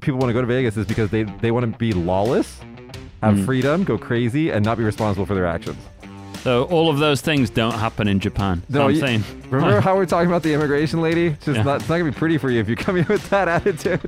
people want to go to Vegas is because they they want to be lawless, have Mm. freedom, go crazy, and not be responsible for their actions. So all of those things don't happen in Japan. No, I'm you- saying. Remember how we're talking about the immigration lady? It's just Yeah. not, it's not gonna be pretty for you if you come in with that attitude.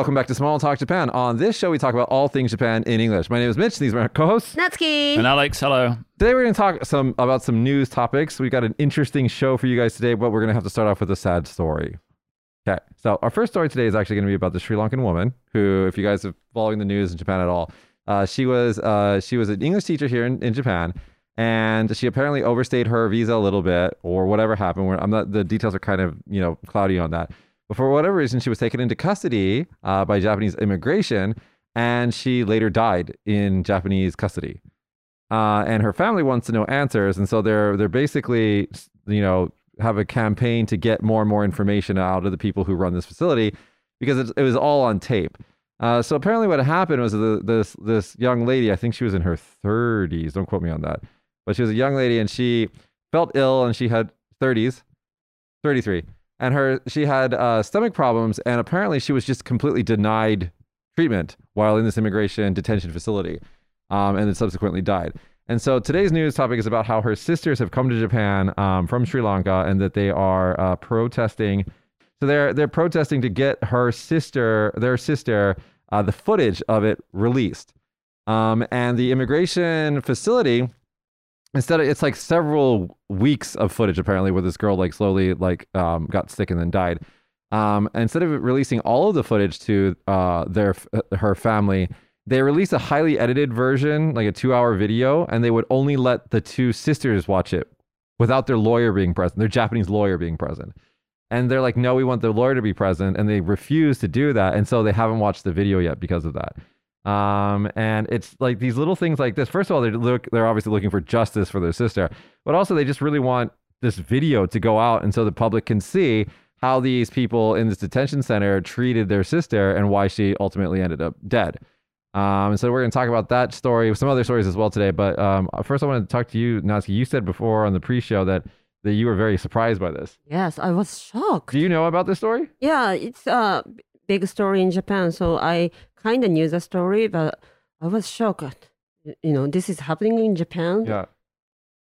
Welcome back to Small Talk Japan. On this show, we talk about all things Japan in English. My name is Mitch. These are my co-hosts. Natsuki. And Alex, hello. Today we're going to talk some about some news topics. We've got an interesting show for you guys today, but we're going to have to start off with a sad story. Okay, so our first story today is actually going to be about the Sri Lankan woman who, if you guys are following the news in Japan at all, uh, she was uh, she was an English teacher here in, in Japan, and she apparently overstayed her visa a little bit or whatever happened. Where I'm not the details are kind of you know cloudy on that, but for whatever reason, she was taken into custody uh, by Japanese immigration, and she later died in Japanese custody uh, and her family wants to know answers, and so they're they're basically you know have a campaign to get more and more information out of the people who run this facility because it, it was all on tape. Uh, so apparently, what happened was the, this this young lady, I think she was in her 30s. Don't quote me on that, but she was a young lady, and she felt ill, and she had 30s, 33, and her she had uh, stomach problems, and apparently she was just completely denied treatment while in this immigration detention facility um, and then subsequently died. And so today's news topic is about how her sisters have come to Japan um, from Sri Lanka and that they are uh, protesting. So they're they're protesting to get her sister, their sister, uh, the footage of it released. Um, and the immigration facility, instead of it's like several weeks of footage apparently where this girl like slowly like um, got sick and then died. Um, instead of releasing all of the footage to uh, their her family, they released a highly edited version, like a two hour video, and they would only let the two sisters watch it without their lawyer being present, their Japanese lawyer being present. And they're like, no, we want the lawyer to be present. And they refuse to do that. And so they haven't watched the video yet because of that. Um, and it's like these little things like this. First of all, they look, they're obviously looking for justice for their sister, but also they just really want this video to go out and so the public can see how these people in this detention center treated their sister and why she ultimately ended up dead. Um, and so we're going to talk about that story, some other stories as well today. But um, first, I want to talk to you, Natsuki. You said before on the pre-show that that you were very surprised by this. Yes, I was shocked. Do you know about this story? Yeah, it's a big story in Japan, so I kind of knew the story, but I was shocked. You know, this is happening in Japan. Yeah.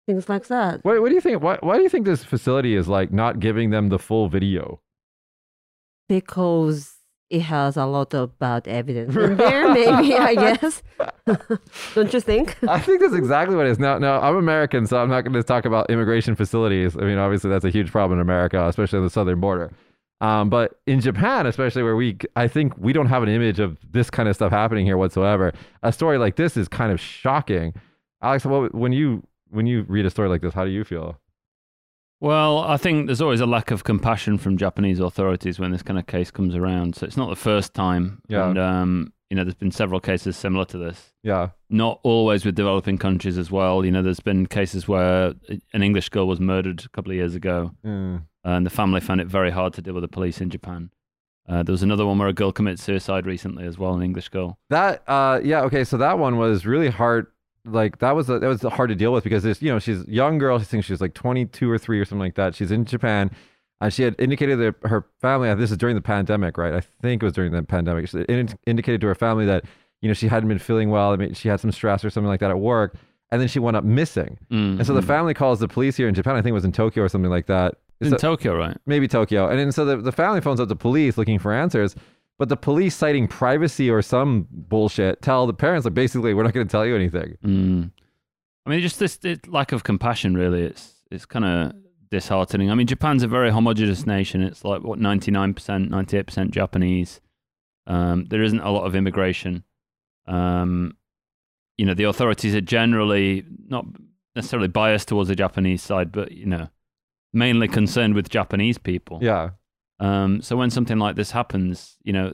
Things like that. What, what do you think? Why, why do you think this facility is like not giving them the full video? Because it has a lot of bad evidence in there, maybe, I guess. Don't you think? I think that's exactly what it is. Now, now I'm American, so I'm not going to talk about immigration facilities. I mean, obviously that's a huge problem in America, especially on the southern border. Um, but in Japan, especially where we, I think we don't have an image of this kind of stuff happening here whatsoever. A story like this is kind of shocking. Alex, what, when you when you read a story like this, how do you feel? Well, I think there's always a lack of compassion from Japanese authorities when this kind of case comes around. So it's not the first time. Yeah. And, um, you know, there's been several cases similar to this. Yeah, Not always with developing countries as well. You know, there's been cases where an English girl was murdered a couple of years ago, Mm. And the family found it very hard to deal with the police in Japan. Uh, there was another one where a girl committed suicide recently as well, an English girl. that uh, yeah, okay. So that one was really hard. Like that was that was hard to deal with because this, you know, she's a young girl. I think she's like 22 or three or something like that. She's in Japan. And she had indicated that her family, this is during the pandemic, right? I think it was during the pandemic. She in- indicated to her family that, you know, she hadn't been feeling well. I mean, she had some stress or something like that at work. And then she went up missing. Mm, And so the mm. family calls the police here in Japan. I think it was in Tokyo or something like that. In So- Tokyo, right? maybe Tokyo. And then so the, the family phones up the police looking for answers. But the police, citing privacy or some bullshit, tell the parents, like, basically, we're not going to tell you anything. Mm. I mean, just this, this lack of compassion. Really, it's it's kind of disheartening. I mean, Japan's a very homogenous nation. It's like what ninety nine percent, ninety eight percent Japanese. Um, there isn't a lot of immigration. Um, you know, the authorities are generally not necessarily biased towards the Japanese side, but you know, mainly concerned with Japanese people. Yeah. Um, so when something like this happens, you know,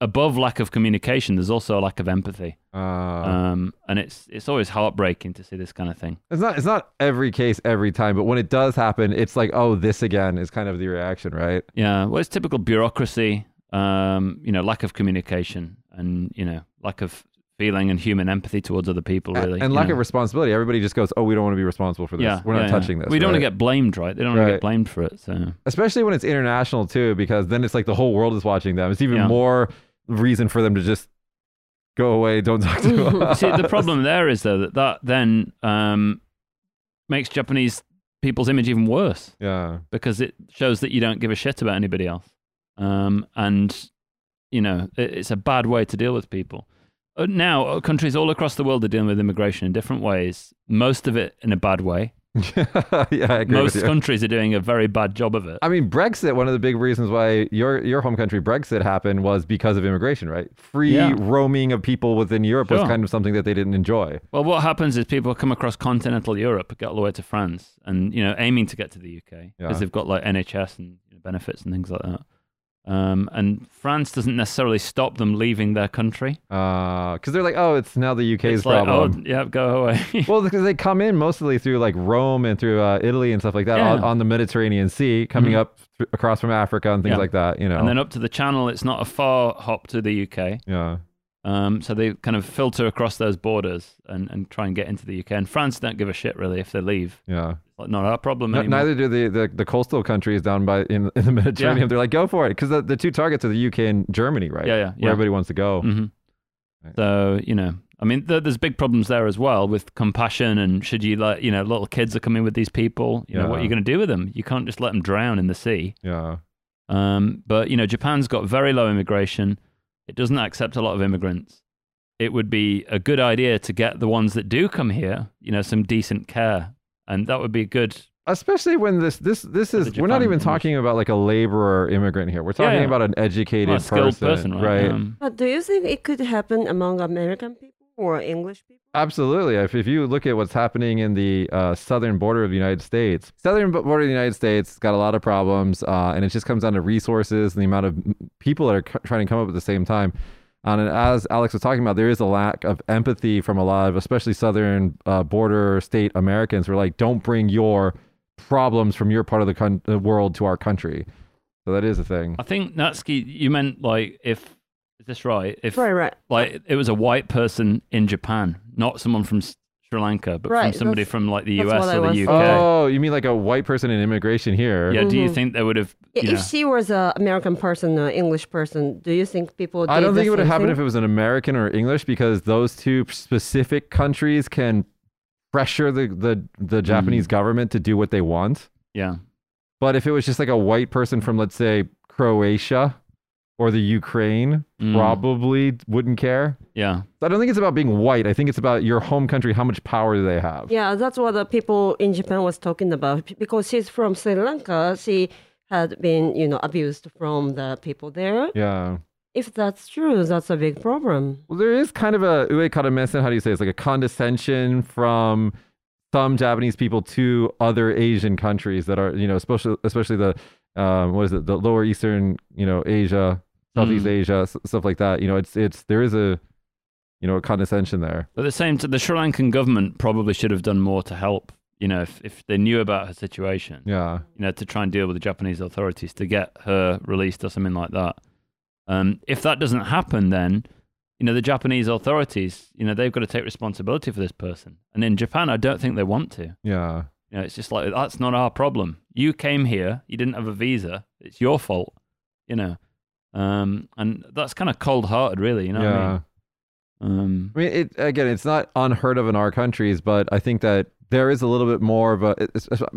above lack of communication, there's also a lack of empathy. Uh, Um, and it's it's always heartbreaking to see this kind of thing. it's not it's not every case every time, but when it does happen, it's like, oh, this again is kind of the reaction, right? Yeah, well, it's typical bureaucracy, um, you know, lack of communication, and you know, lack of feeling and human empathy towards other people. Really, and lack of responsibility. Everybody just goes, oh, we don't want to be responsible for this. Yeah, We're not yeah, touching this. We don't want to get blamed, right? They don't want to get blamed for it. So especially when it's international too, because then it's like the whole world is watching them. It's even more reason for them to just go away. Don't talk to us. see, the problem there is though that that then um, makes Japanese people's image even worse. Yeah. because it shows that you don't give a shit about anybody else. Um, and, you know, it, it's a bad way to deal with people. Uh, now, uh, countries all across the world are dealing with immigration in different ways, most of it in a bad way. yeah, I agree Most countries are doing a very bad job of it. I mean, Brexit. One of the big reasons why your your home country Brexit happened was because of immigration, right? Free Yeah. roaming of people within Europe was kind of something that they didn't enjoy. Well, what happens is people come across continental Europe, get all the way to France, and you know, aiming to get to the UK because Yeah. they've got like NHS and you know, benefits and things like that. Um, and France doesn't necessarily stop them leaving their country. Because they're like, oh, it's now the UK's it's like, problem. oh, yeah, go away. well, because they come in mostly through like Rome and through uh, Italy and stuff like that Yeah. on, on the Mediterranean Sea, coming Mhm. up th- across from Africa and things Yeah. like that. You know. and then up to the channel it's not a far hop to the uk yeah. Um, so they kind of filter across those borders and, and try and get into the uk and france don't give a shit really if they leave Yeah. it's not our problem N- anymore. neither do the, the, the coastal countries down by in, in the Mediterranean. Yeah. They're like, go for it, because the, the two targets are the UK and Germany, right? yeah yeah Where yeah everybody wants to go. Mhm. Right. so you know i mean th- there's big problems there as well with compassion and should you let you know little kids are coming with these people you know what are you going to do with them you can't just let them drown in the sea Yeah. Um, but you know, Japan's got very low immigration. It doesn't accept a lot of immigrants. It would be a good idea to get the ones that do come here, you know, some decent care, and that would be good. Especially when this this this is we're not even image. talking about like a laborer immigrant here. We're talking yeah. about an educated Well, a skilled person, person, right? right? Um, But do you think it could happen among American people or English people? Absolutely. If, if you look at what's happening in the uh, southern border of the United States, southern border of the United States has got a lot of problems, uh, and it just comes down to resources and the amount of people that are c- trying to come up at the same time. Um, and as Alex was talking about, there is a lack of empathy from a lot of, especially southern uh, border state Americans. Who are like, don't bring your problems from your part of the, con- the world to our country. So that is a thing. I think Natsuki, you meant like if is this right? If Right, right. like it was a white person in Japan, not someone from S- Sri Lanka, but Right, from somebody that's- from like the that's US what I or the UK. Oh, you mean like a white person in immigration here? Yeah, do you Mhm. think they would have? I- You if she was an American person, an English person, do you think people? Would I don't think it would have happened if it was an American or English because those two specific countries can pressure the the, the Mm. Japanese government to do what they want. yeah. But if it was just like a white person from let's say Croatia or the Ukraine, Mm. probably wouldn't care. Yeah. I don't think it's about being white. I think it's about your home country. How much power do they have? Yeah, that's what the people in Japan was talking about because she's from Sri Lanka. She had been, you know, abused from the people there. Yeah. If that's true, that's a big problem. Well, there is kind of a ue karamesen, how do you say it? It's like a condescension from some Japanese people to other Asian countries that are, you know, especially especially the um, what is it, the lower eastern, you know, Asia, Southeast Mm. Asia, s- stuff like that. You know, it's it's there is a you know a condescension there. But at the same time, the Sri Lankan government probably should have done more to help. You know, if, if they knew about her situation, Yeah. you know, to try and deal with the Japanese authorities to get her released or something like that. Um, if that doesn't happen, then you know the Japanese authorities, you know, they've got to take responsibility for this person. And in Japan, I don't think they want to. Yeah. You know, it's just like that's not our problem. You came here, you didn't have a visa. It's your fault. You know, um, and that's kind of cold-hearted, really. You know, what I yeah. mean? Um, I mean, it again, it's not unheard of in our countries, but I think that there is a little bit more of a,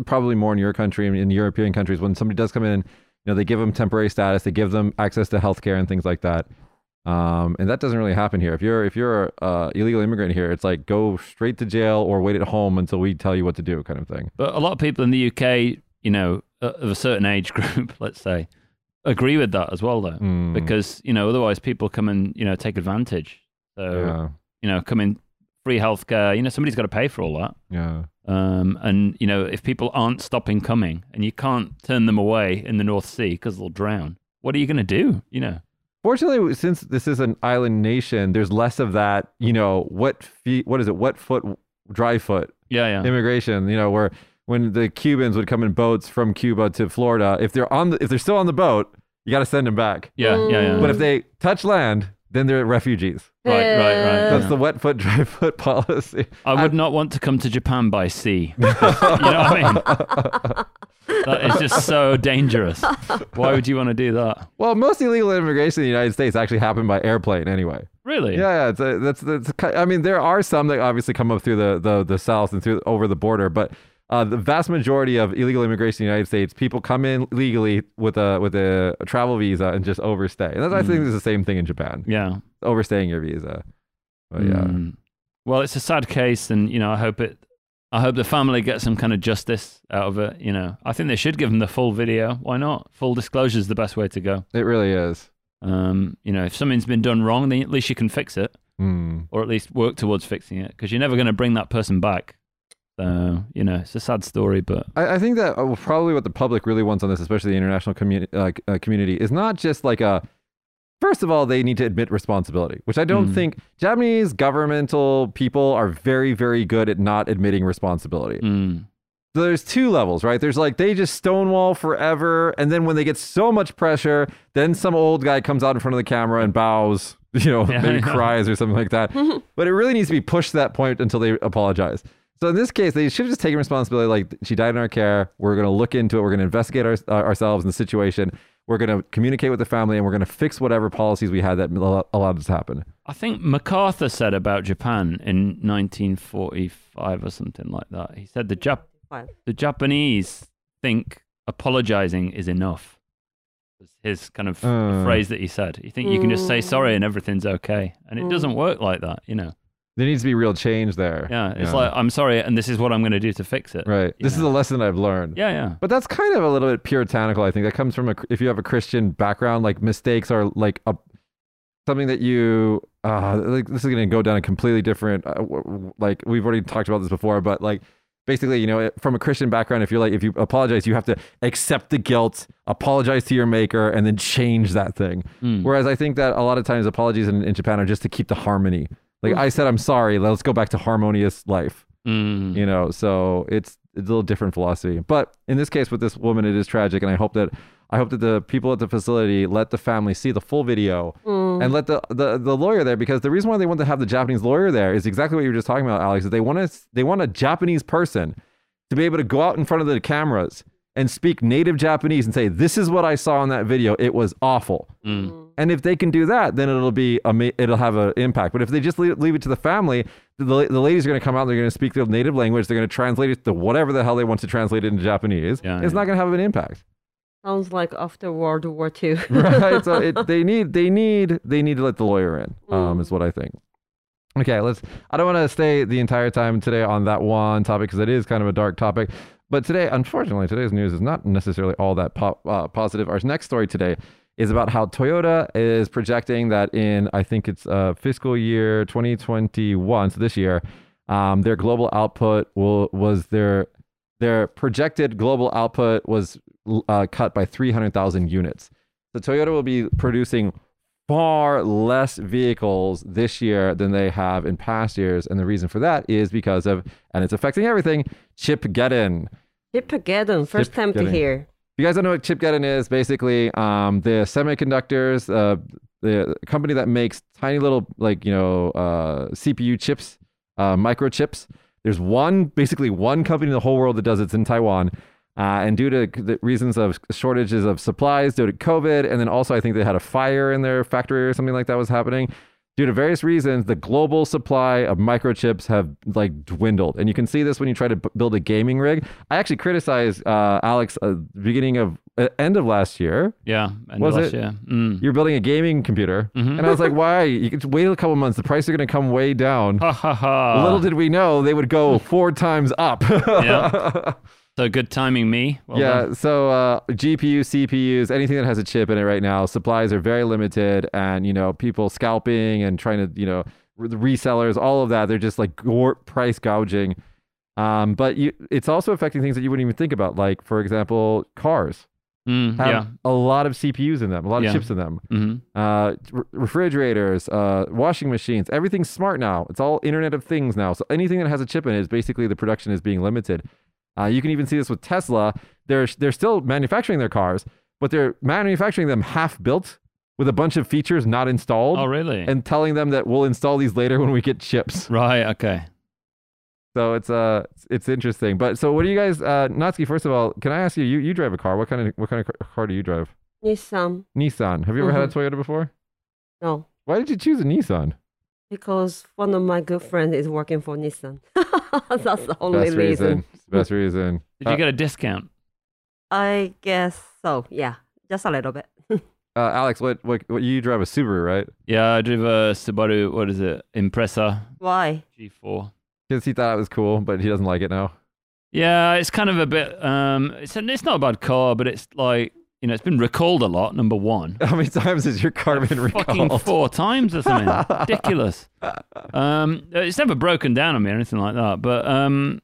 probably more in your country and in European countries when somebody does come in, you know, they give them temporary status, they give them access to healthcare and things like that. Um, and that doesn't really happen here. If you're if you're a uh, illegal immigrant here, it's like go straight to jail or wait at home until we tell you what to do, kind of thing. But a lot of people in the UK, you know, of a certain age group, let's say, agree with that as well, though, Mm, because you know otherwise people come and you know take advantage. So yeah, you know, come in free healthcare. You know, somebody's got to pay for all that. yeah. Um, and you know, if people aren't stopping coming, and you can't turn them away in the North Sea because they'll drown, what are you going to do? You know. Fortunately, since this is an island nation, there's less of that. You know, what feet. What is it? Wet foot, dry foot Yeah, yeah. immigration. You know, where when the Cubans would come in boats from Cuba to Florida, if they're on, the, if they're still on the boat, you got to send them back. yeah, yeah, yeah. But if they touch land, then they're refugees. Right, right, right. That's Yeah. the wet foot, dry foot policy. I would not want to come to Japan by sea. you know what I mean? That is just so dangerous. Why would you want to do that? Well, most illegal immigration in the United States actually happened by airplane anyway. Really? Yeah, yeah. It's a, that's that's. I mean, there are some that obviously come up through the the, the south and through over the border, but uh, the vast majority of illegal immigration in the United States, people come in legally with a with a, travel visa and just overstay. And that's, I think is the same thing in Japan, Yeah. overstaying your visa. But yeah, Mm. Well, it's a sad case, and you know, I hope it. I hope the family gets some kind of justice out of it. You know, I think they should give them the full video. Why not? Full disclosure is the best way to go. it really is. Um, you know, if something's been done wrong, then at least you can fix it, Mm. or at least work towards fixing it, because you're never going to bring that person back. So, you know, it's a sad story, but I, I think that uh, probably what the public really wants on this, especially the international community, uh, community, is not just like a. First of all, they need to admit responsibility, which I don't Mm. think Japanese governmental people are very, very good at not admitting responsibility. mm, So there's two levels, right? There's like they just stonewall forever, and then when they get so much pressure, then some old guy comes out in front of the camera and bows, you know, Yeah, maybe yeah. cries or something like that. but it really needs to be pushed to that point until they apologize. So in this case, they should have just taken responsibility. Like she died in our care. We're going to look into it. We're going to investigate our, uh, ourselves in the situation. We're going to communicate with the family, and we're going to fix whatever policies we had that allowed this to happen. I think MacArthur said about Japan in 1945 or something like that. He said the Jap- the Japanese think apologizing is enough. Was his kind of Uh. phrase that he said. You think you can just say Mm. sorry and everything's okay, and it Mm. doesn't work like that. You know? There needs to be real change there. Yeah, it's like I'm sorry, and this is what I'm going to do to fix it. right. This is a lesson I've learned. Yeah, yeah. But that's kind of a little bit puritanical. I think that comes from a if you have a Christian background, like mistakes are like a something that you uh like this is going to go down a completely different uh, like we've already talked about this before, but like basically, you know, from a Christian background, if you're like if you apologize, you have to accept the guilt, apologize to your maker, and then change that thing. Mm. Whereas I think that a lot of times apologies in, in Japan are just to keep the harmony. Like I said, I'm sorry. Let's go back to harmonious life Mm. you know so it's it's a little different philosophy but in this case with this woman it is tragic and i hope that i hope that the people at the facility let the family see the full video Mm. and let the, the the lawyer there because the reason why they want to have the japanese lawyer there is exactly what you were just talking about alex is they want to they want a japanese person to be able to go out in front of the cameras and speak native japanese and say this is what i saw in that video it was awful Mm. and if they can do that, then it'll be ama- it'll have an impact. But if they just leave, leave it to the family, the, the ladies are going to come out. They're going to speak their native language. They're going to translate it to whatever the hell they want to translate it into Japanese. Yeah, it's yeah. not going to have an impact, Sounds like after World War II. right? so it, they need they need they need to let the lawyer in. Um, Mm. is what I think. Okay, let's. I don't want to stay the entire time today on that one topic because it is kind of a dark topic. But today, unfortunately, today's news is not necessarily all that po- uh, positive. Our next story today is about how Toyota is projecting that in, I think it's uh, fiscal year 2021, so this year, um, their global output will was their their projected global output was uh, cut by 300,000 units. So Toyota will be producing far less vehicles this year than they have in past years, and the reason for that is because of, and it's affecting everything, Chipgeddon. Chipgeddon, first time to hear. If you guys don't know what Chip Chipgeddon is, basically um, the semiconductors, uh, the company that makes tiny little like you know uh, CPU chips, uh, microchips. There's one, basically one company in the whole world that does it. It's in Taiwan. Uh, and due to the reasons of shortages of supplies due to COVID, and then also I think they had a fire in their factory or something like that was happening. Due to various reasons, the global supply of microchips have like dwindled, and you can see this when you try to b- build a gaming rig. I actually criticized uh, Alex uh, beginning of uh, end of last year. Yeah. Was last it? year. Mm. You're building a gaming computer, Mhm. and I was like, "Why? You could wait a couple months. The price is going to come way down." Little did we know they would go four times up. Yeah. So good timing, me. Well yeah, done. so uh, GPU, CPUs, anything that has a chip in it right now, supplies are very limited, and you know people scalping and trying to, you know, the resellers, all of that, they're just like gore- price gouging. Um, but you, it's also affecting things that you wouldn't even think about, like for example, cars Mm, have yeah. a lot of CPUs in them, a lot Yeah. of chips in them. hmm Uh, re- refrigerators, uh, washing machines, everything's smart now. It's all Internet of Things now. So anything that has a chip in it is basically the production is being limited. Uh, you can even see this with Tesla. They're they're still manufacturing their cars, but they're manufacturing them half built with a bunch of features not installed, Oh, really? and telling them that we'll install these later when we get chips. right. Okay. So it's uh it's, it's interesting. But so what do you guys uh Natsuki, first of all, can I ask you you you drive a car. What kind of what kind of ca- car do you drive? Nissan. Nissan. Have you ever had a Toyota before? No, Why did you choose a Nissan? because one of my good friends is working for Nissan. That's the only Best reason. reason. It's the Best reason. Did you Uh, get a discount? I guess so. Yeah, just a little bit. uh, Alex, what, what what you drive a Subaru, right? Yeah, I drove a Subaru. What is it? Impreza Why? G4. Because he thought it was cool, but he doesn't like it now. Yeah, it's kind of a bit. Um, it's a, it's not a bad car, but it's like you know, it's been recalled a lot. Number one, How many times has your car been recalled? fucking four times or something. Ridiculous. Um, it's never broken down on me or anything like that. But um,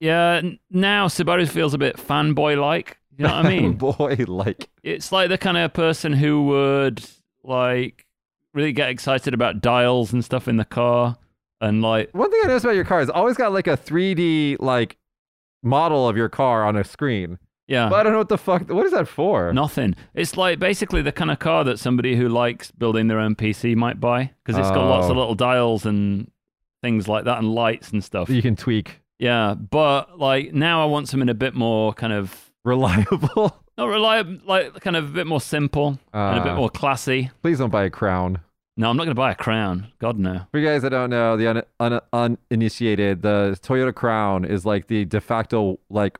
yeah, now Subaru feels a bit fanboy like. You know what I mean? Boy, like it's like the kind of person who would like really get excited about dials and stuff in the car, and like one thing I noticed about your car is always got like a 3D like model of your car on a screen. yeah. But I don't know what the fuck. What is that for? Nothing. It's like basically the kind of car that somebody who likes building their own PC might buy because it's got lots of Oh. little dials and things like that and lights and stuff. You can tweak. Yeah, but like now I want something a bit more kind of Reliable. not reliable, like kind of a bit more simple and a bit Uh, more classy. Please don't buy a crown. No, I'm not going to buy a crown. God no. For you guys that don't know, the un- un- uninitiated, the Toyota Crown is like the de facto like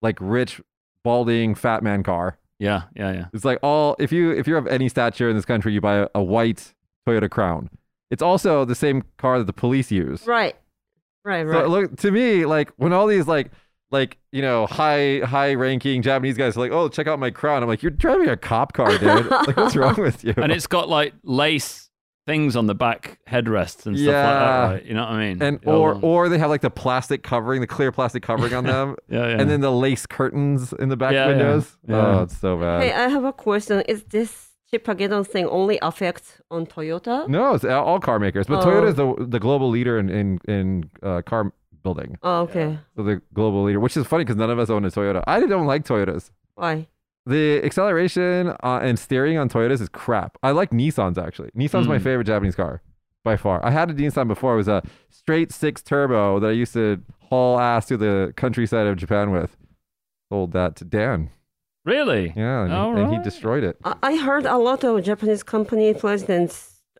like rich, balding, fat man car. Yeah, yeah, yeah. It's like all if you if you're of any stature in this country, you buy a, a white Toyota Crown. It's also the same car that the police use. Right. Right. So Right. look to me like when all these like like you know high high ranking Japanese guys are like, oh check out my Crown. I'm like, you're driving a cop car, dude. like what's wrong with you? And it's got like lace things on the back headrests and stuff like that, right? You know what I mean? and Yeah, or well, or they have like the plastic covering, the clear plastic covering on them. yeah, yeah. and then the lace curtains in the back Yeah, yeah. windows. Yeah. Oh, it's so bad. Hey, bad. I have a question. Is this Chipageddon thing only affects on Toyota? No, it's all all car makers, but Oh. Toyota is the the global leader in in, in uh, car building. Oh, okay. So the global leader, which is funny because none of us own a Toyota. I don't like Toyotas. Why? The acceleration uh, and steering on Toyotas is crap. I like Nissans actually. Nissan's my Mm. favorite Japanese car by far. I had a Nissan before. It was a straight six turbo that I used to haul ass to the countryside of Japan with. Sold that to Dan. Really? Yeah, and, he- All and he destroyed it. I I heard a lot of Japanese company presidents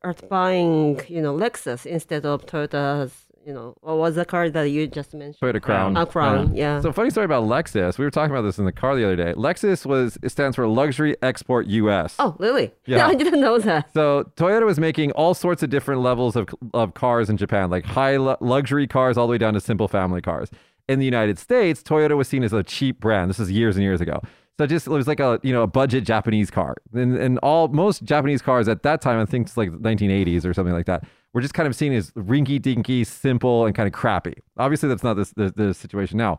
are buying, you know, Lexus instead of Toyota's, you know, what was the car that you just mentioned? Toyota Crown. A Crown, yeah. So funny story about Lexus. We were talking about this in the car the other day. Lexus was it stands for Luxury Export US. oh, really? Yeah. I didn't know that. So Toyota was making all sorts of different levels of of cars in Japan, like high lu- luxury cars all the way down to simple family cars. In the United States, Toyota was seen as a cheap brand. This is years and years ago. So just it was like a you know a budget Japanese car, and and all most Japanese cars at that time, I think it's like 1980s or something like that, were just kind of seen as rinky dinky, simple, and kind of crappy. Obviously, that's not the the situation now.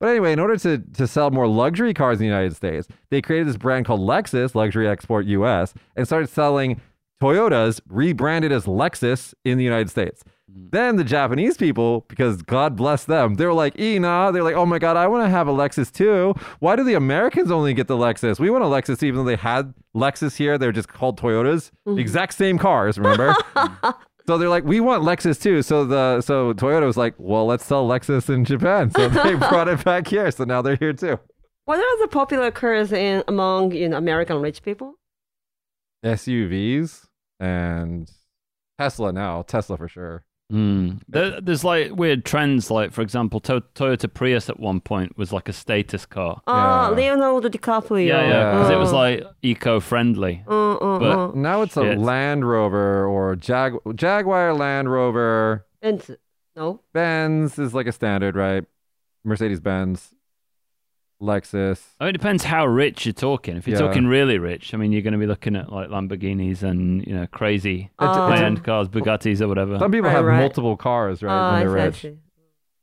But anyway, in order to, to sell more luxury cars in the United States, they created this brand called Lexus, Luxury Export US, and started selling Toyotas rebranded as Lexus in the United States. Mm-hmm. Then the Japanese people, because God bless them, they were like, nah. They're like, oh my God, I want to have a Lexus too. Why do the Americans only get the Lexus? We want a Lexus even though they had Lexus here. They're just called Toyotas. Mm-hmm. Exact same cars, remember? So they're like, we want Lexus too. So the so Toyota was like, well, let's sell Lexus in Japan. So they brought it back here. So now they're here too. What are the popular cars in among you know American rich people? SUVs and Tesla now. Tesla for sure. Mm. There, there's like weird trends, like for example, to- Toyota Prius at one point was like a status car. Ah, Yeah. Leonardo DiCaprio. Yeah, yeah, because it was Uh, like eco-friendly. uh, uh, but- uh. Now it's a Shit. Land Rover or Jag Jaguar Land Rover. And no, Benz is like a standard, right? Mercedes Benz, Lexus. I mean, it depends how rich you're talking. If you're Yeah. talking really rich, I mean, you're going to be looking at like Lamborghinis and you know crazy Ah. high-end cars, Bugattis or whatever. Some people Right, have right. multiple cars, right? When they're see, rich.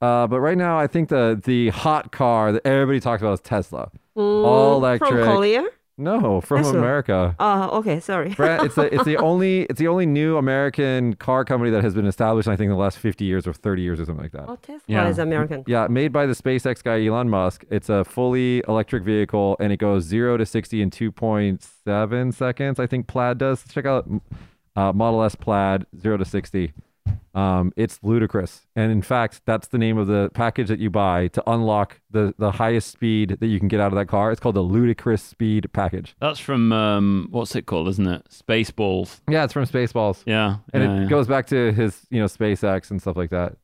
Uh, but right now, I think the the hot car that everybody talks about is Tesla. Mm, All electric. From Korea? No, from Tesla. America. Uh, okay, sorry. Brad, it's the it's the only it's the only new American car company that has been established. I think in the last fifty years or thirty years or something like that. oh, Tesla Yeah. is American. Yeah, made by the SpaceX guy Elon Musk. It's a fully electric vehicle, and it goes zero to sixty in two point seven seconds. I think Plaid does. Check out uh, Model S Plaid zero to sixty. Um, it's ludicrous, and in fact, that's the name of the package that you buy to unlock the the highest speed that you can get out of that car. It's called the Ludicrous Speed package. That's from um, what's it called, isn't it? Spaceballs. Yeah, it's from Spaceballs. Yeah, and yeah, it yeah. goes back to his you know SpaceX and stuff like that.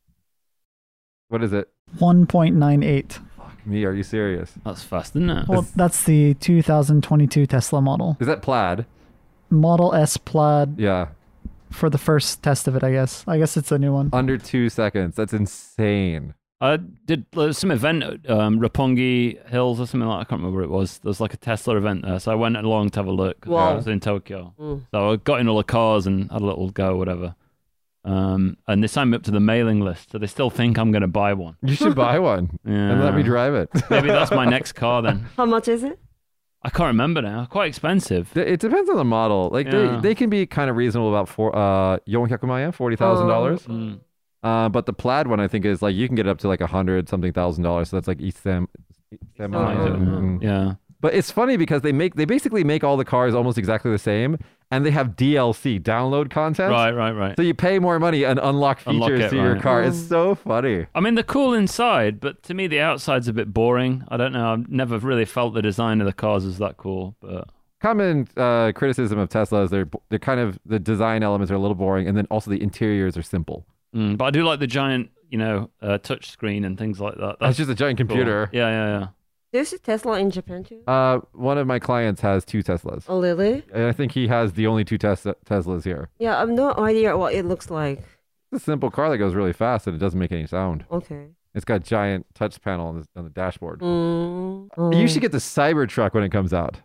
What is it? 1.98. Fuck me, are you serious? That's fast, isn't it? Well, that's the 2022 Tesla model. Is that plaid? Model S Plaid Yeah, for the first test of it, I guess. I guess it's a new one. under two seconds. That's insane. I did there's some event at um, Roppongi Hills or something like I can't remember what it was. There was like a Tesla event there, so I went along to have a look. 'cause I Wow. was in Tokyo, Mm. so I got in all the cars and had a little go, whatever. Um, and they signed me up to the mailing list, so they still think I'm going to buy one. You should buy one Yeah. and let me drive it. Maybe that's my next car then. How much is it? I can't remember now. Quite expensive. it depends on the model. Like Yeah. they, they can be kind of reasonable about four uh forty Oh. thousand dollars. Mm. Uh, but the plaid one I think is like you can get it up to like a hundred something thousand dollars. So that's like East Sam. Sam Oh, Yeah. mm. Yeah. But it's funny because they make they basically make all the cars almost exactly the same, and they have DLC download content. Right, right, right. So you pay more money and unlock features Unlock it, to your right. car. It's Mm. so funny. I mean, they're cool inside, but to me, the outside's a bit boring. I don't know. I've never really felt the design of the cars is that cool. But Common uh, criticism of Tesla is they're they're kind of the design elements are a little boring, and then also the interiors are simple. mm, but I do like the giant, you know, uh, touch screen and things like that. That's just a giant cool. computer. Yeah, yeah, yeah. Do a Tesla in Japan too? Uh, one of my clients has two Teslas, Oh, really? and I think he has the only two tes- Teslas here. Yeah, I have no idea what it looks like. It's a simple car that goes really fast and it doesn't make any sound. Okay. It's got giant touch panel on the, on the dashboard. Mm. You Oh. should get the Cybertruck when it comes out.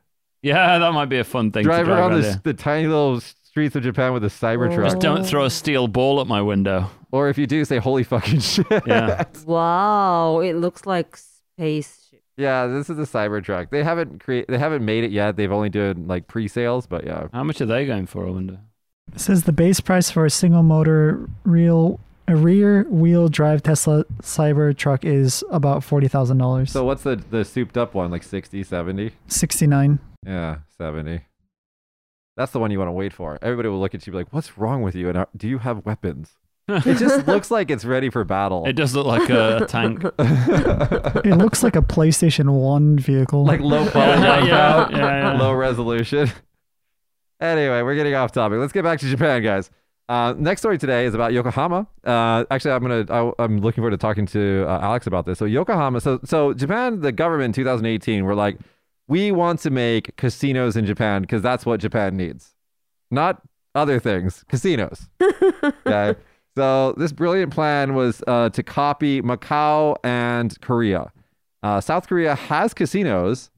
Yeah, that might be a fun thing Drive to drive around around the, the tiny little streets of Japan with a Cybertruck. Just don't throw a steel ball at my window. Or if you do, say holy fucking shit. Yeah. Wow, it looks like spaceship. Yeah, this is a Cybertruck. They haven't create they haven't made it yet. They've only done like pre-sales, but yeah. How much are they going for, I wonder? It says the base price for a single motor real a rear wheel drive Tesla Cybertruck is about forty thousand dollars. So what's the the souped up one? Like 60, 70? Sixty nine. Yeah, 70. That's the one you want to wait for. Everybody will look at you and be like, "What's wrong with you? And are, do you have weapons?" It just looks like it's ready for battle. It does look like a, a tank. It looks like a PlayStation One vehicle. like low Yeah, polygon yeah, yeah, yeah. low resolution. Anyway, we're getting off topic. Let's get back to Japan, guys. Uh, next story today is about Yokohama. Uh, actually, I'm gonna. I, I'm looking forward to talking to uh, Alex about this. So Yokohama. So so Japan, the government in 2018 were like, we want to make casinos in Japan because that's what Japan needs, not other things. Casinos. okay. So this brilliant plan was uh, to copy Macau and Korea. Uh, South Korea has casinos,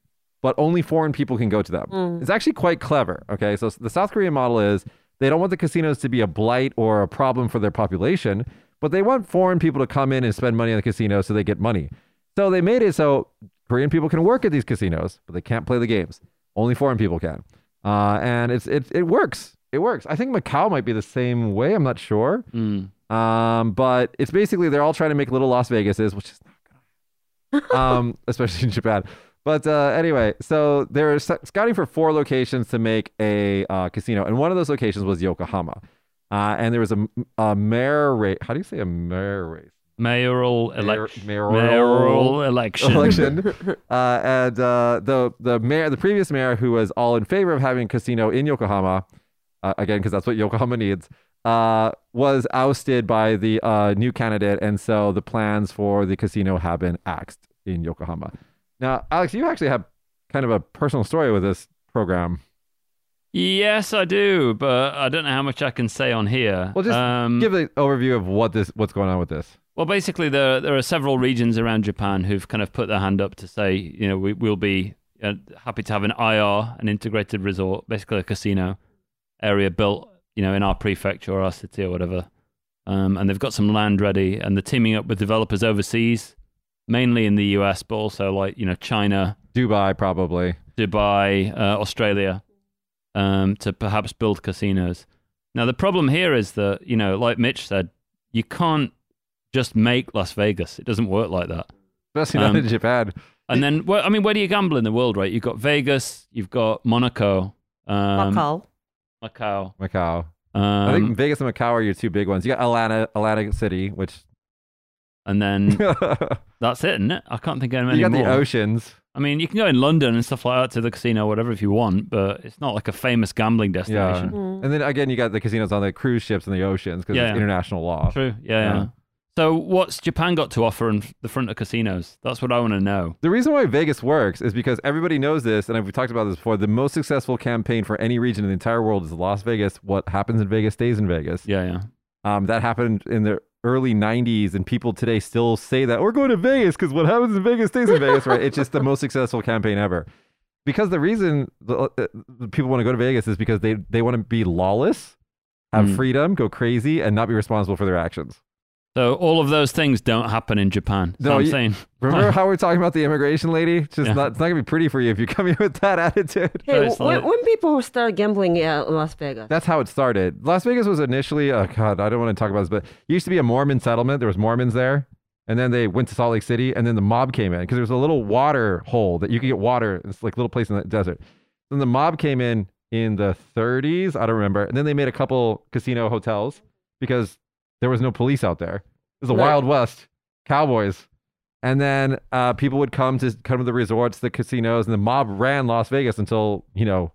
but only foreign people can go to them. Mm. It's actually quite clever. Okay, so the South Korean model is they don't want the casinos to be a blight or a problem for their population, but they want foreign people to come in and spend money on the casino so they get money. So they made it so Korean people can work at these casinos, but they can't play the games. Only foreign people can, uh, and it's it it works. It works. I think Macau might be the same way. I'm not sure. Mm. Um, but it's basically they're all trying to make little Las Vegases, which is not good. um, especially in Japan. But uh, anyway, so they're scouting for four locations to make a uh, casino, and one of those locations was Yokohama. Uh, and there was a, a mayor race. How do you say a mayor race? Mayoral Mayor- election. mayoral- Mayoral election. election. uh, and uh, the the mayor, the previous mayor, who was all in favor of having a casino in Yokohama, uh, again because that's what Yokohama needs, uh, was ousted by the uh, new candidate, and so the plans for the casino have been axed in Yokohama. Now, Alex, you actually have kind of a personal story with this program. Yes, I do, but I don't know how much I can say on here. Well, just um, Give an overview of what this what's going on with this. Well, basically, there there are several regions around Japan who've kind of put their hand up to say, you know, we, we'll be uh, happy to have an IR, an integrated resort, basically a casino area built, you know, in our prefecture or our city or whatever. um, and they've got some land ready, and they're teaming up with developers overseas, mainly in the US, but also like you know China, Dubai, probably. Dubai, uh, Australia, um, to perhaps build casinos. Now the problem here is that you know, like Mitch said, you can't just make Las Vegas. It doesn't work like that. Especially not Um, in Japan. And then, well, I mean, where do you gamble in the world, right? You've got Vegas, you've got Monaco, um, Macau. Macau. Macau. I think Um, Vegas and Macau are your two big ones. You got Atlanta, Atlantic City, which and then that's it, isn't it? I can't think of got any the more. oceans. I mean, you can go in London and stuff like that to the casino, whatever, if you want, but it's not like a famous gambling destination. Mm. And then again, you got the casinos on the cruise ships and the oceans because Yeah. it's international law. True. Yeah, Yeah. So, what's Japan got to offer in the front of casinos? That's what I want to know. The reason why Vegas works is because everybody knows this, and we've talked about this before. The most successful campaign for any region in the entire world is Las Vegas. What happens in Vegas stays in Vegas. Yeah, yeah. Um, that happened in the early 90s, and people today still say that we're going to Vegas because what happens in Vegas stays in Vegas, right? It's just the most successful campaign ever. Because the reason the, uh, the people want to go to Vegas is because they, they want to be lawless, have Mm. freedom, go crazy, and not be responsible for their actions. So, all of those things don't happen in Japan. So No, I'm you- saying, Remember how we're talking about the immigration lady? It's just Yeah. not, it's not going to be pretty for you if you come here with that attitude. Hey, it's when, like- when people start gambling at uh, Las Vegas, That's how it started. Las Vegas was initially, oh God, I don't want to talk about this, but it used to be a Mormon settlement. There was Mormons there. And then they went to Salt Lake City and then the mob came in because there was a little water hole that you could get water. It's like a little place in the desert. Then the mob came in in the 30s. I don't remember. And then they made a couple casino hotels because there was no police out there. It was the Right. Wild West, cowboys. And then uh, people would come to come to the resorts, the casinos, and the mob ran Las Vegas until, you know,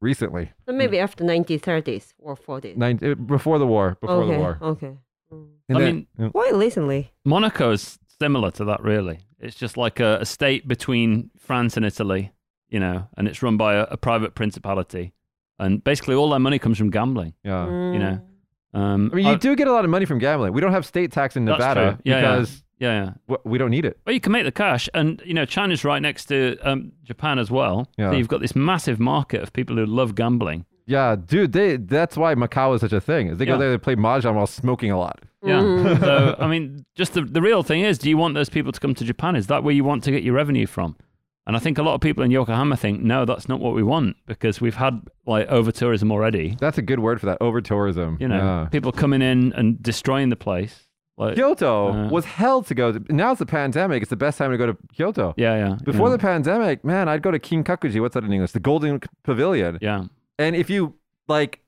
recently. so maybe after 1930s or 40s. Nine, uh, before the war. Before okay, the war. okay. Mm. And I then- mean, yeah. Why recently? Monaco's similar to that, really. It's just like a, a state between France and Italy, you know, and it's run by a, a private principality. And basically, all their money comes from gambling. yeah. you know, Mm. Um, I mean, you I- do get a lot of money from gambling. We don't have state tax in Nevada. Yeah, yeah. because yeah, yeah. w- we don't need it. Well, you can make the cash, and you know China's right next to um, Japan as well. Yeah. So you've got this massive market of people who love gambling. Yeah, dude, they that's why Macau is such a thing. Is they go Yeah. there they play mahjong while smoking a lot. Yeah. Mhm. so I mean, just the the real thing is, do you want those people to come to Japan? Is that where you want to get your revenue from? And I think a lot of people in Yokohama think, no, that's not what we want because we've had like over tourism already. That's a good word for that. Over tourism. You know, Yeah. people coming in and destroying the place. Like, Kyoto Uh, was hell to go. To. Now it's the pandemic. It's the best time to go to Kyoto. yeah, yeah. Before yeah. the pandemic, man, I'd go to Kinkakuji. What's that in English? The Golden Pavilion. yeah, And if you like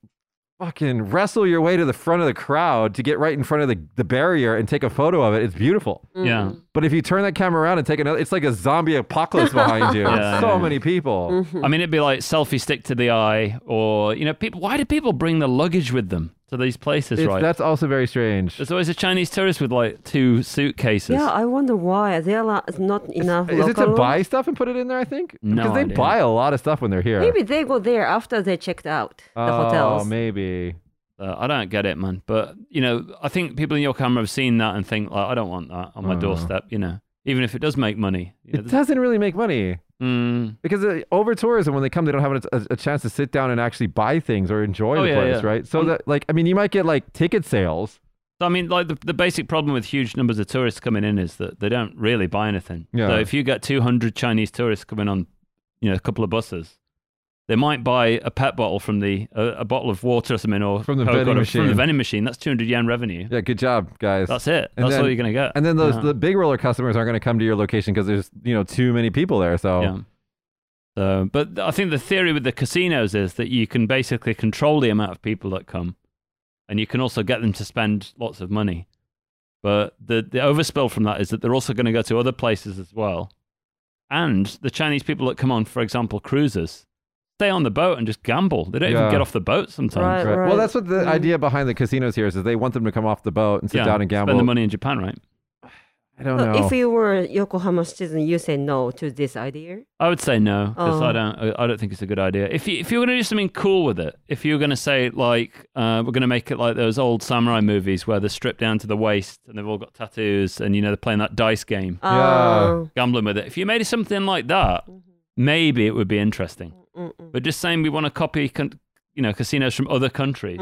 fucking wrestle your way to the front of the crowd to get right in front of the, the barrier and take a photo of it, it's beautiful. yeah. But if you turn that camera around and take another, it's like a zombie apocalypse behind you. Yeah, so yeah. many people. Mhm. I mean, it'd be like selfie stick to the eye, or you know, people. Why do people bring the luggage with them to these places? It's- right? That's also very strange. There's always a Chinese tourist with like two suitcases. Yeah, I wonder why there are not enough. Is it to local buy stuff and put it in there? I think No because they idea. buy a lot of stuff when they're here. Maybe they go there after they checked out the hotels. oh, hotels. maybe. Uh, I don't get it, man. But you know, I think people in Yokohama have seen that and think, like, I don't want that on my Uh. doorstep. You know, even if it does make money. You know, It doesn't really make money mm, because uh, over tourism, when they come, they don't have a, a, chance to sit down and actually buy things or enjoy Oh, the yeah, place, yeah. right? So Um, that, like, I mean, you might get like ticket sales. So I mean, like the, the basic problem with huge numbers of tourists coming in is that they don't really buy anything. Yeah. So if you get 200 Chinese tourists coming on, you know, a couple of buses, they might buy a pet bottle from the a, a bottle of water or something, or From the oh, Coke vending or From machine. the vending machine. That's 200 yen revenue. Yeah, good job, guys. That's it. And That's then- all you're gonna get. and then those Yeah. the big roller customers aren't going to come to your location because there's you know too many people there. So Yeah. So, but I think the theory with the casinos is that you can basically control the amount of people that come, and you can also get them to spend lots of money. But the the overspill from that is that they're also going to go to other places as well, and the Chinese people that come on, for example, cruises, stay on the boat and just gamble. They don't Yeah. even get off the boat sometimes. Right. Right. Well, that's what the Mm. idea behind the casinos here is, is they want them to come off the boat and sit Yeah, down and gamble. Spend the money in Japan, right? I don't So know. if you were a Yokohama citizen, you say no to this idea. I would say no because Oh. I don't. I- I don't think it's a good idea. If you if you're going to do something cool with it, if you're going to say like uh, we're going to make it like those old samurai movies where they're stripped down to the waist and they've all got tattoos and you know they're playing that dice game, Yeah. Uh, gambling with it. If you made it something like that, maybe it would be interesting. Mm, mm. But just saying we want to copy con- you know casinos from other countries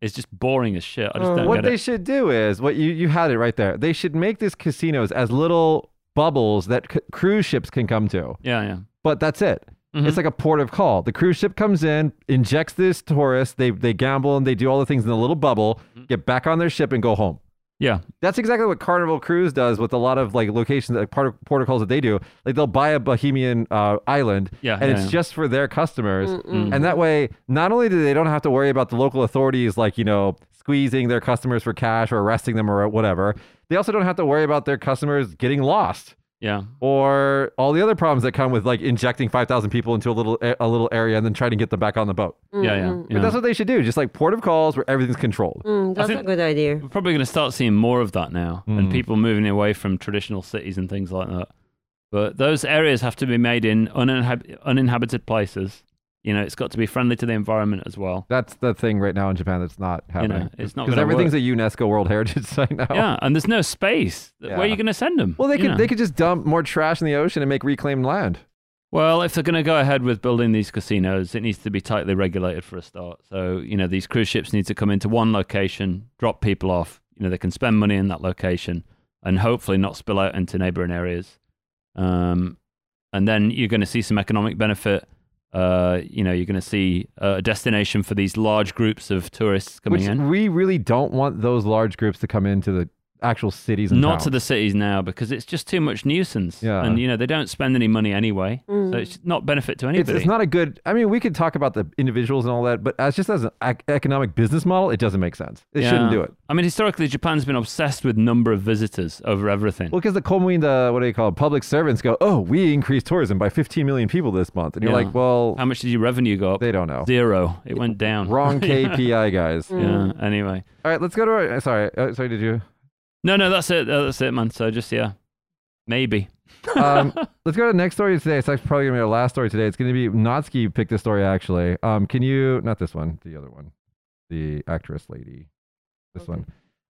is just boring as shit. I just Mm. don't what get they it. should do is what you you had it right there. They should make these casinos as little bubbles that c- cruise ships can come to. Yeah, yeah. But that's it. Mhm. It's like a port of call. The cruise ship comes in, injects this tourist, they they gamble and they do all the things in a little bubble, Mm-hmm. get back on their ship and go home. Yeah, That's exactly what Carnival Cruise does with a lot of like locations, like part of port of calls that they do. Like they'll buy a Bahamian uh, island, Yeah, and yeah, it's yeah. just for their customers. Mm-mm. And that way, not only do they don't have to worry about the local authorities, like you know, squeezing their customers for cash or arresting them or whatever, they also don't have to worry about their customers getting lost yeah. or all the other problems that come with like injecting five thousand people into a little a little area and then trying to get them back on the boat. Yeah, yeah. Mm-mm. But that's what they should do, just like port of calls where everything's controlled. Mm, that's a good idea. We're probably going to start seeing more of that now, and Mm. people moving away from traditional cities and things like that. But those areas have to be made in uninhab- uninhabited places. You know, it's got to be friendly to the environment as well. That's the thing right now in Japan that's not happening. it's not because everything's work. a UNESCO World Heritage Site now. Yeah, and there's no space. Where are you going to send them? Well, they could know? they could just dump more trash in the ocean and make reclaimed land. Well, if they're going to go ahead with building these casinos, it needs to be tightly regulated for a start. So, you know, these cruise ships need to come into one location, drop people off. You know, they can spend money in that location and hopefully not spill out into neighboring areas. Um, and then you're going to see some economic benefit. Uh, you know, you're going to see a destination for these large groups of tourists coming Which in. we really don't want those large groups to come into the actual cities and Not towns. to the cities now because it's just too much nuisance. Yeah. And, you know, they don't spend any money anyway. So Mm. it's not benefit to anybody. it's not a good. I mean, we could talk about the individuals and all that, but as just as an ec- economic business model, it doesn't make sense. It shouldn't do it. I mean, historically, Japan's been obsessed with number of visitors over everything. Well, because the Komuin, the what do you call it, public servants go, oh, we increased tourism by 15 million people this month, and you're Yeah. like, well, How much did your revenue go up? they don't know. Zero. It went down. Wrong KPI, guys. Mm. Yeah. Anyway. All right, let's go to our. Sorry, uh, sorry. Did you? No, no, that's it. That's it, man. So just yeah, maybe. Um, let's go to the next story today. It's actually probably gonna be our last story today. It's gonna be Natsuki picked this story actually. Um, can you not this one, the other one, the actress lady, this Okay. one.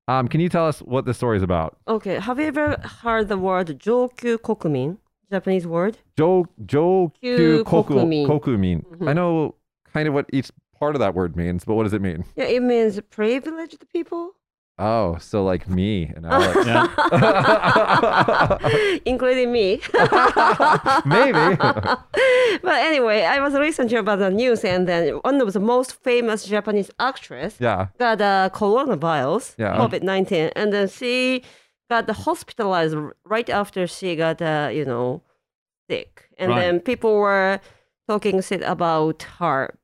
Um, can you tell us what the story is about? Okay, have you ever heard the word Jokyu Kokumin? Japanese word? Jo Jo Kyu Koku kokumin. Kokumin. Mhm. I know kind of what each part of that word means, but what does it mean? Yeah, it means privileged people. Oh, so like me and Alex. Yeah. Including me. Maybe. but anyway, I was researching about the news, and then one of the most famous Japanese actress yeah. got uh, coronavirus, Yeah. COVID nineteen, and then she got hospitalized r- right after she got, uh, you know, sick, and Right. then people were talking shit about her,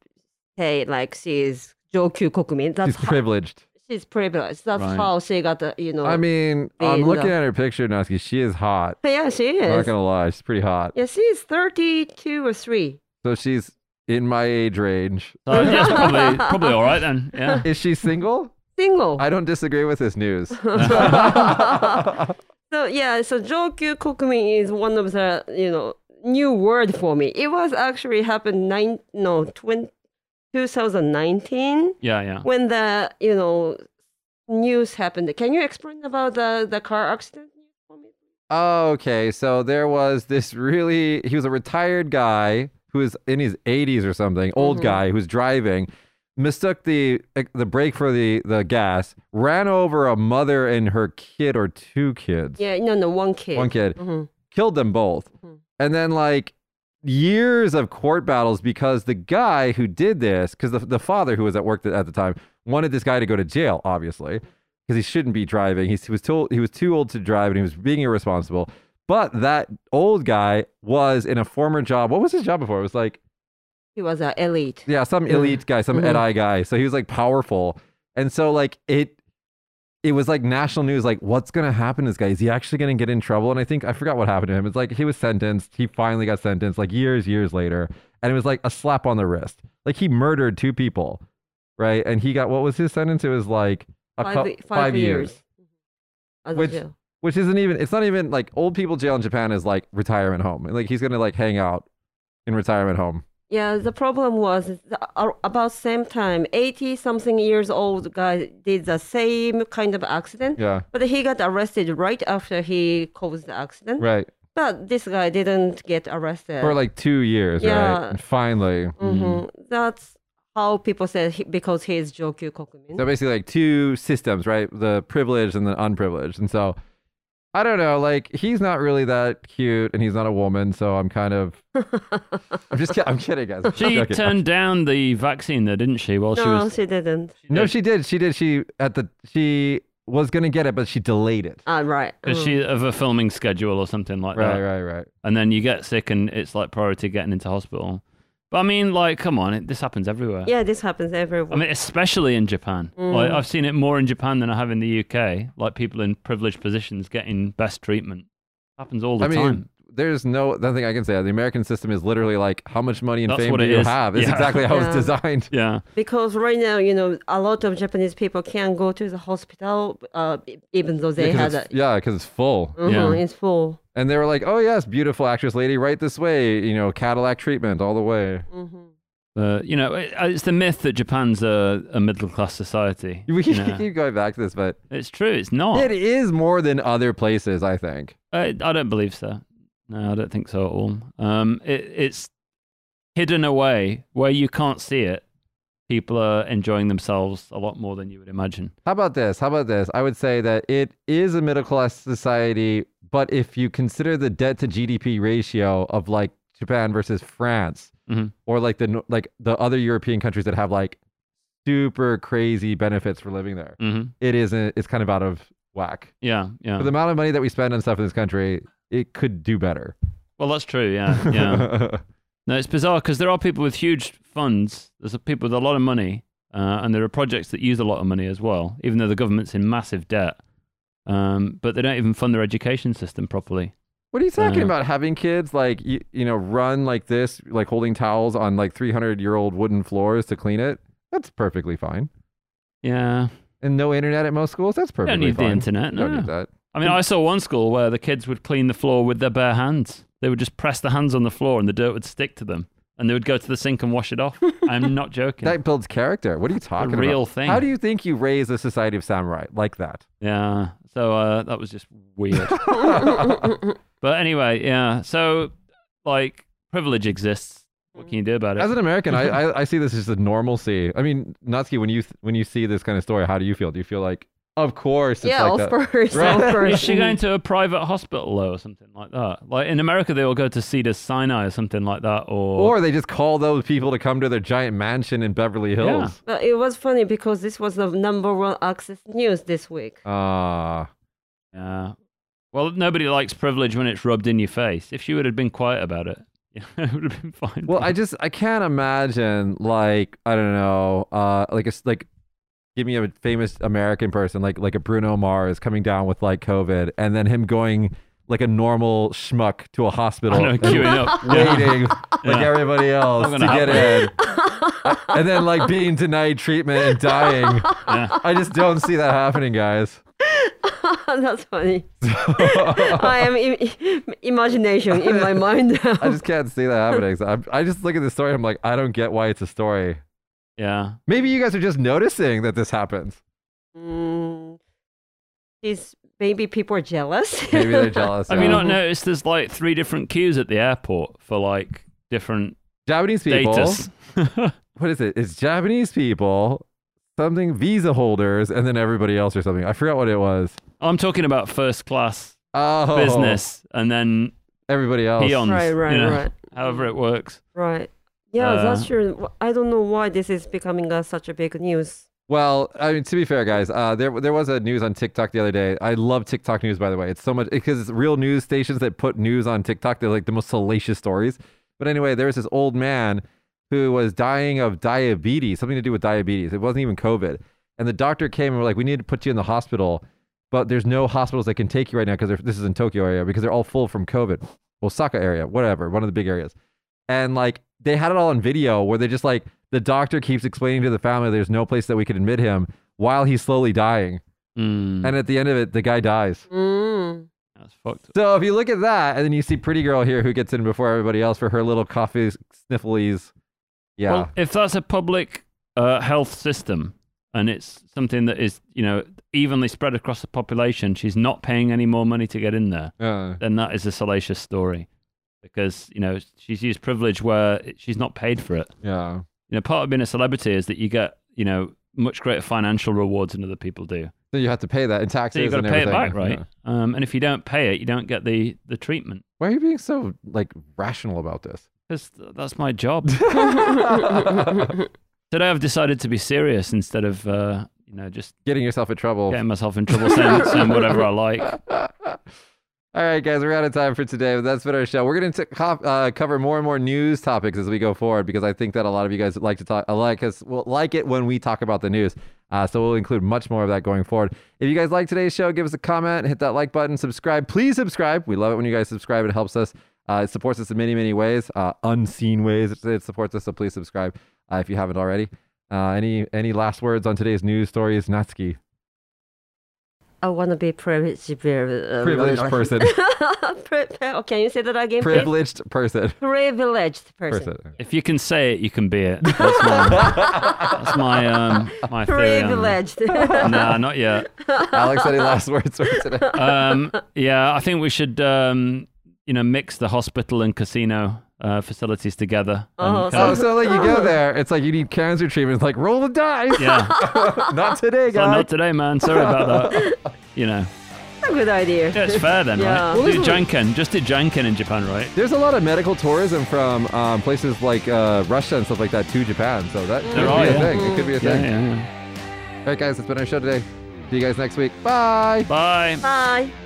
Hey, like she's Jokyu Kokumin. That's She's privileged. She's privileged. That's Right. how she got, the, you know. I mean, I'm being looking the- at her picture, Natsuki. She is hot. yeah, she I'm not is. gonna lie, she's pretty hot. Yeah, she's thirty-two or three. So she's in my age range. So yeah, it's probably probably all right then. Yeah. Is she single? Single. I don't disagree with this news. So yeah, so Jokyu Kokumin is one of the you know new word for me. It was actually happened nine no 20, 2019 Yeah, yeah. when the you know news happened. Can you explain about the the car accident for me? okay, so there was this really he was a retired guy who was in his 80s or something, old Mhm. guy who was driving, mistook the the brake for the the gas, ran over a mother and her kid or two kids. Yeah, no, no, one kid. One kid. Mhm. killed them both. Mhm. And then like years of court battles because the guy who did this, because the, the father who was at work th- at the time wanted this guy to go to jail, obviously, because he shouldn't be driving. He, he was told he was too old to drive and he was being irresponsible. But that old guy was in a former job. What was his job before? It was like He was an elite. yeah, some Yeah. elite guy, some mm-hmm. edi guy. So he was like powerful, and so like it, it was like national news. Like, what's gonna happen to this guy? Is he actually gonna get in trouble? And I think I forgot what happened to him. It's like he was sentenced. He finally got sentenced, like years, years later, and it was like a slap on the wrist. Like he murdered two people, right? And he got what was his sentence? It was like a Five, five, five years. Mm-hmm. As a Which- jail. which isn't even. It's not even like old people jail in Japan is like retirement home. Like he's gonna like hang out in retirement home. Yeah, the problem was uh, about same time, 80 something years old guy did the same kind of accident, Yeah, but he got arrested right after he caused the accident. right. But this guy didn't get arrested. For like two years, right? Yeah. And finally. hmm That's how people say he, because he is Jokyu Kokumin. So basically, like two systems, right? The privileged and the unprivileged. And so, I don't know. Like he's not really that cute, and he's not a woman. So I'm kind of. I'm just. Kidding. I'm kidding, guys. I'm She joking. turned down the vaccine, though, didn't she? While she no, was. she didn't. No, she did. She did. She at the. She was gonna get it, but she delayed it. Ah, right. Because mm. she of a filming schedule or something like Right, that, right, right. and then you get sick, and it's like priority getting into hospital. But I mean, like, come on, it, this happens everywhere. Yeah, this happens everywhere. I mean, especially in Japan. Like, Mm. I've seen it more in Japan than I have in the UK. Like people in privileged positions getting best treatment. Happens all the I mean, time. there's no nothing I can say. The American system is literally like, how much money and That's fame do you is. have? It's Yeah. exactly how it's designed. Yeah, because right now, you know, a lot of Japanese people can't go to the hospital, uh, even though they yeah, 'cause had it's, a. yeah, 'cause it's full. Mhm, Yeah. It's full. And they were like, oh yes, beautiful actress lady, right this way. You know, Cadillac treatment all the way. hmm uh, you know, it, it's the myth that Japan's a, a middle class society. We you know. keep going back to this, but It's true. It's not. it is more than other places. I think. I, I don't believe so. No, I don't think so at all. Um, it, it's hidden away where you can't see it. People are enjoying themselves a lot more than you would imagine. How about this? How about this? I would say that it is a middle class society, but if you consider the debt to GDP ratio of like Japan versus France, Mhm. or like the like the other European countries that have like super crazy benefits for living there, hmm it isn't. It's kind of out of whack. Yeah, yeah. For the amount of money that we spend on stuff in this country, it could do better. Well, that's true. Yeah, yeah. no, it's bizarre because there are people with huge funds. There's people with a lot of money, uh, and there are projects that use a lot of money as well. Even though the government's in massive debt, um, but they don't even fund their education system properly. What are you talking Uh, about? Having kids like you, you know run like this, like holding towels on like 300 year old wooden floors to clean it? That's perfectly fine. Yeah, And no internet at most schools? That's you perfectly don't need fine. the internet. You don't no. need that. I mean, I saw one school where the kids would clean the floor with their bare hands. They would just press the hands on the floor, and the dirt would stick to them, and they would go to the sink and wash it off. I'm not joking. That builds character. What are you talking a real about? thing. How do you think you raise a society of samurai like that? Yeah. So uh, that was just weird. but anyway, yeah. So like privilege exists. What can you do about it? As an American, I, I I see this as a normalcy. I mean, Natsuki, when you th- when you see this kind of story, how do you feel? Do you feel like, of course, it's yeah, like of that. course, Right. of. Is she going to a private hospital though, or something like that? Like in America, they all go to Cedar Sinai or something like that, or, Or they just call those people to come to their giant mansion in Beverly Hills. But it was funny because this was the number one access news this week. Ah, yeah. Well, nobody likes privilege when it's rubbed in your face. If she would have been quiet about it, it would have been fine. well, I just I can't imagine like I don't know, uh, like a s- like give me a famous American person like like a Bruno Mars coming down with like COVID, and then him going like a normal schmuck to a hospital, I know, and queuing up. Yeah. waiting like Yeah. everybody else to get in, and then like being denied treatment and dying. Yeah. I just don't see that happening, guys. That's funny. I am Im- imagination in my mind now. I just can't see that happening. So I'm, I just look at the story. I'm like, I don't get why it's a story. Yeah. Maybe you guys are just noticing that this happens. Mm, these maybe people are jealous. Maybe they're jealous. Have you yeah. not noticed there's like three different queues at the airport for like different Japanese people? What is it? It's Japanese people, something visa holders, and then everybody else or something. I forgot what it was. I'm talking about first class Oh, business and then Everybody else. peons. right, right, you know, right, However it works. right. Yeah, Uh, that's true. I don't know why this is becoming uh, such a big news. Well, I mean, to be fair, guys, uh, there there was a news on TikTok the other day. I love TikTok news, by the way. It's so much because it's real news stations that put news on TikTok. They're like the most salacious stories. But anyway, there was this old man who was dying of diabetes, something to do with diabetes. It wasn't even COVID. And the doctor came and were like, "We need to put you in the hospital, but there's no hospitals that can take you right now because this is in Tokyo area because they're all full from COVID, Osaka area, whatever, one of the big areas." And like they had it all on video where they just like the doctor keeps explaining to the family there's no place that we could admit him while he's slowly dying. Mm, And at the end of it, the guy dies. Mm. that's fucked. So if you look at that, and then you see Pretty Girl here who gets in before everybody else for her little coffee snifflies. Yeah. Well, if that's a public uh, health system and it's something that is, you know, evenly spread across the population, she's not paying any more money to get in there, Uh, then that is a salacious story. Because, you know, she's used privilege where she's not paid for it. yeah. you know, part of being a celebrity is that you get, you know, much greater financial rewards than other people do. So you have to pay that in taxes. So you've got to pay it back, right? Yeah. Um, and if you don't pay it, you don't get the the treatment. Why are you being so like rational about this? Because that's my job. Today I've decided to be serious instead of, uh, you know, just Getting yourself in trouble. getting myself in trouble saying, saying whatever I like. All right, guys, we're out of time for today. But that's been our show. We're going to uh, cover more and more news topics as we go forward because I think that a lot of you guys like to talk, I like us, will like it when we talk about the news. Uh, so we'll include much more of that going forward. If you guys like today's show, give us a comment, hit that like button, subscribe. Please subscribe. We love it when you guys subscribe. It helps us. Uh, it supports us in many, many ways, uh, unseen ways. It, supports us. So please subscribe uh, if you haven't already. Uh, any any last words on today's news stories, Natsuki? I want to be privileged. Uh, Privileged person. Pri- oh, can you say that again? please? Privileged person. Privileged person. person. If you can say it, you can be it. That's my, that's my, um, my theory. Privileged. Nah, not yet. Alex, any last words for today? Um, yeah, I think we should, um, you know, mix the hospital and casino uh, facilities together. Oh, kind Oh, of- so like you go there, it's like you need cancer treatment. It's like roll the dice. yeah. Not today, So guys. not today, man. Sorry about that. You know, a good idea. yeah, it's fair then, Yeah. right? Well, do janken. Just do janken in Japan, right? There's a lot of medical tourism from um, places like uh, Russia and stuff like that to Japan. So that could There be are, a yeah. thing. It could be a thing. yeah, yeah. All right, guys, that's been our show today. See you guys next week. Bye. Bye. Bye.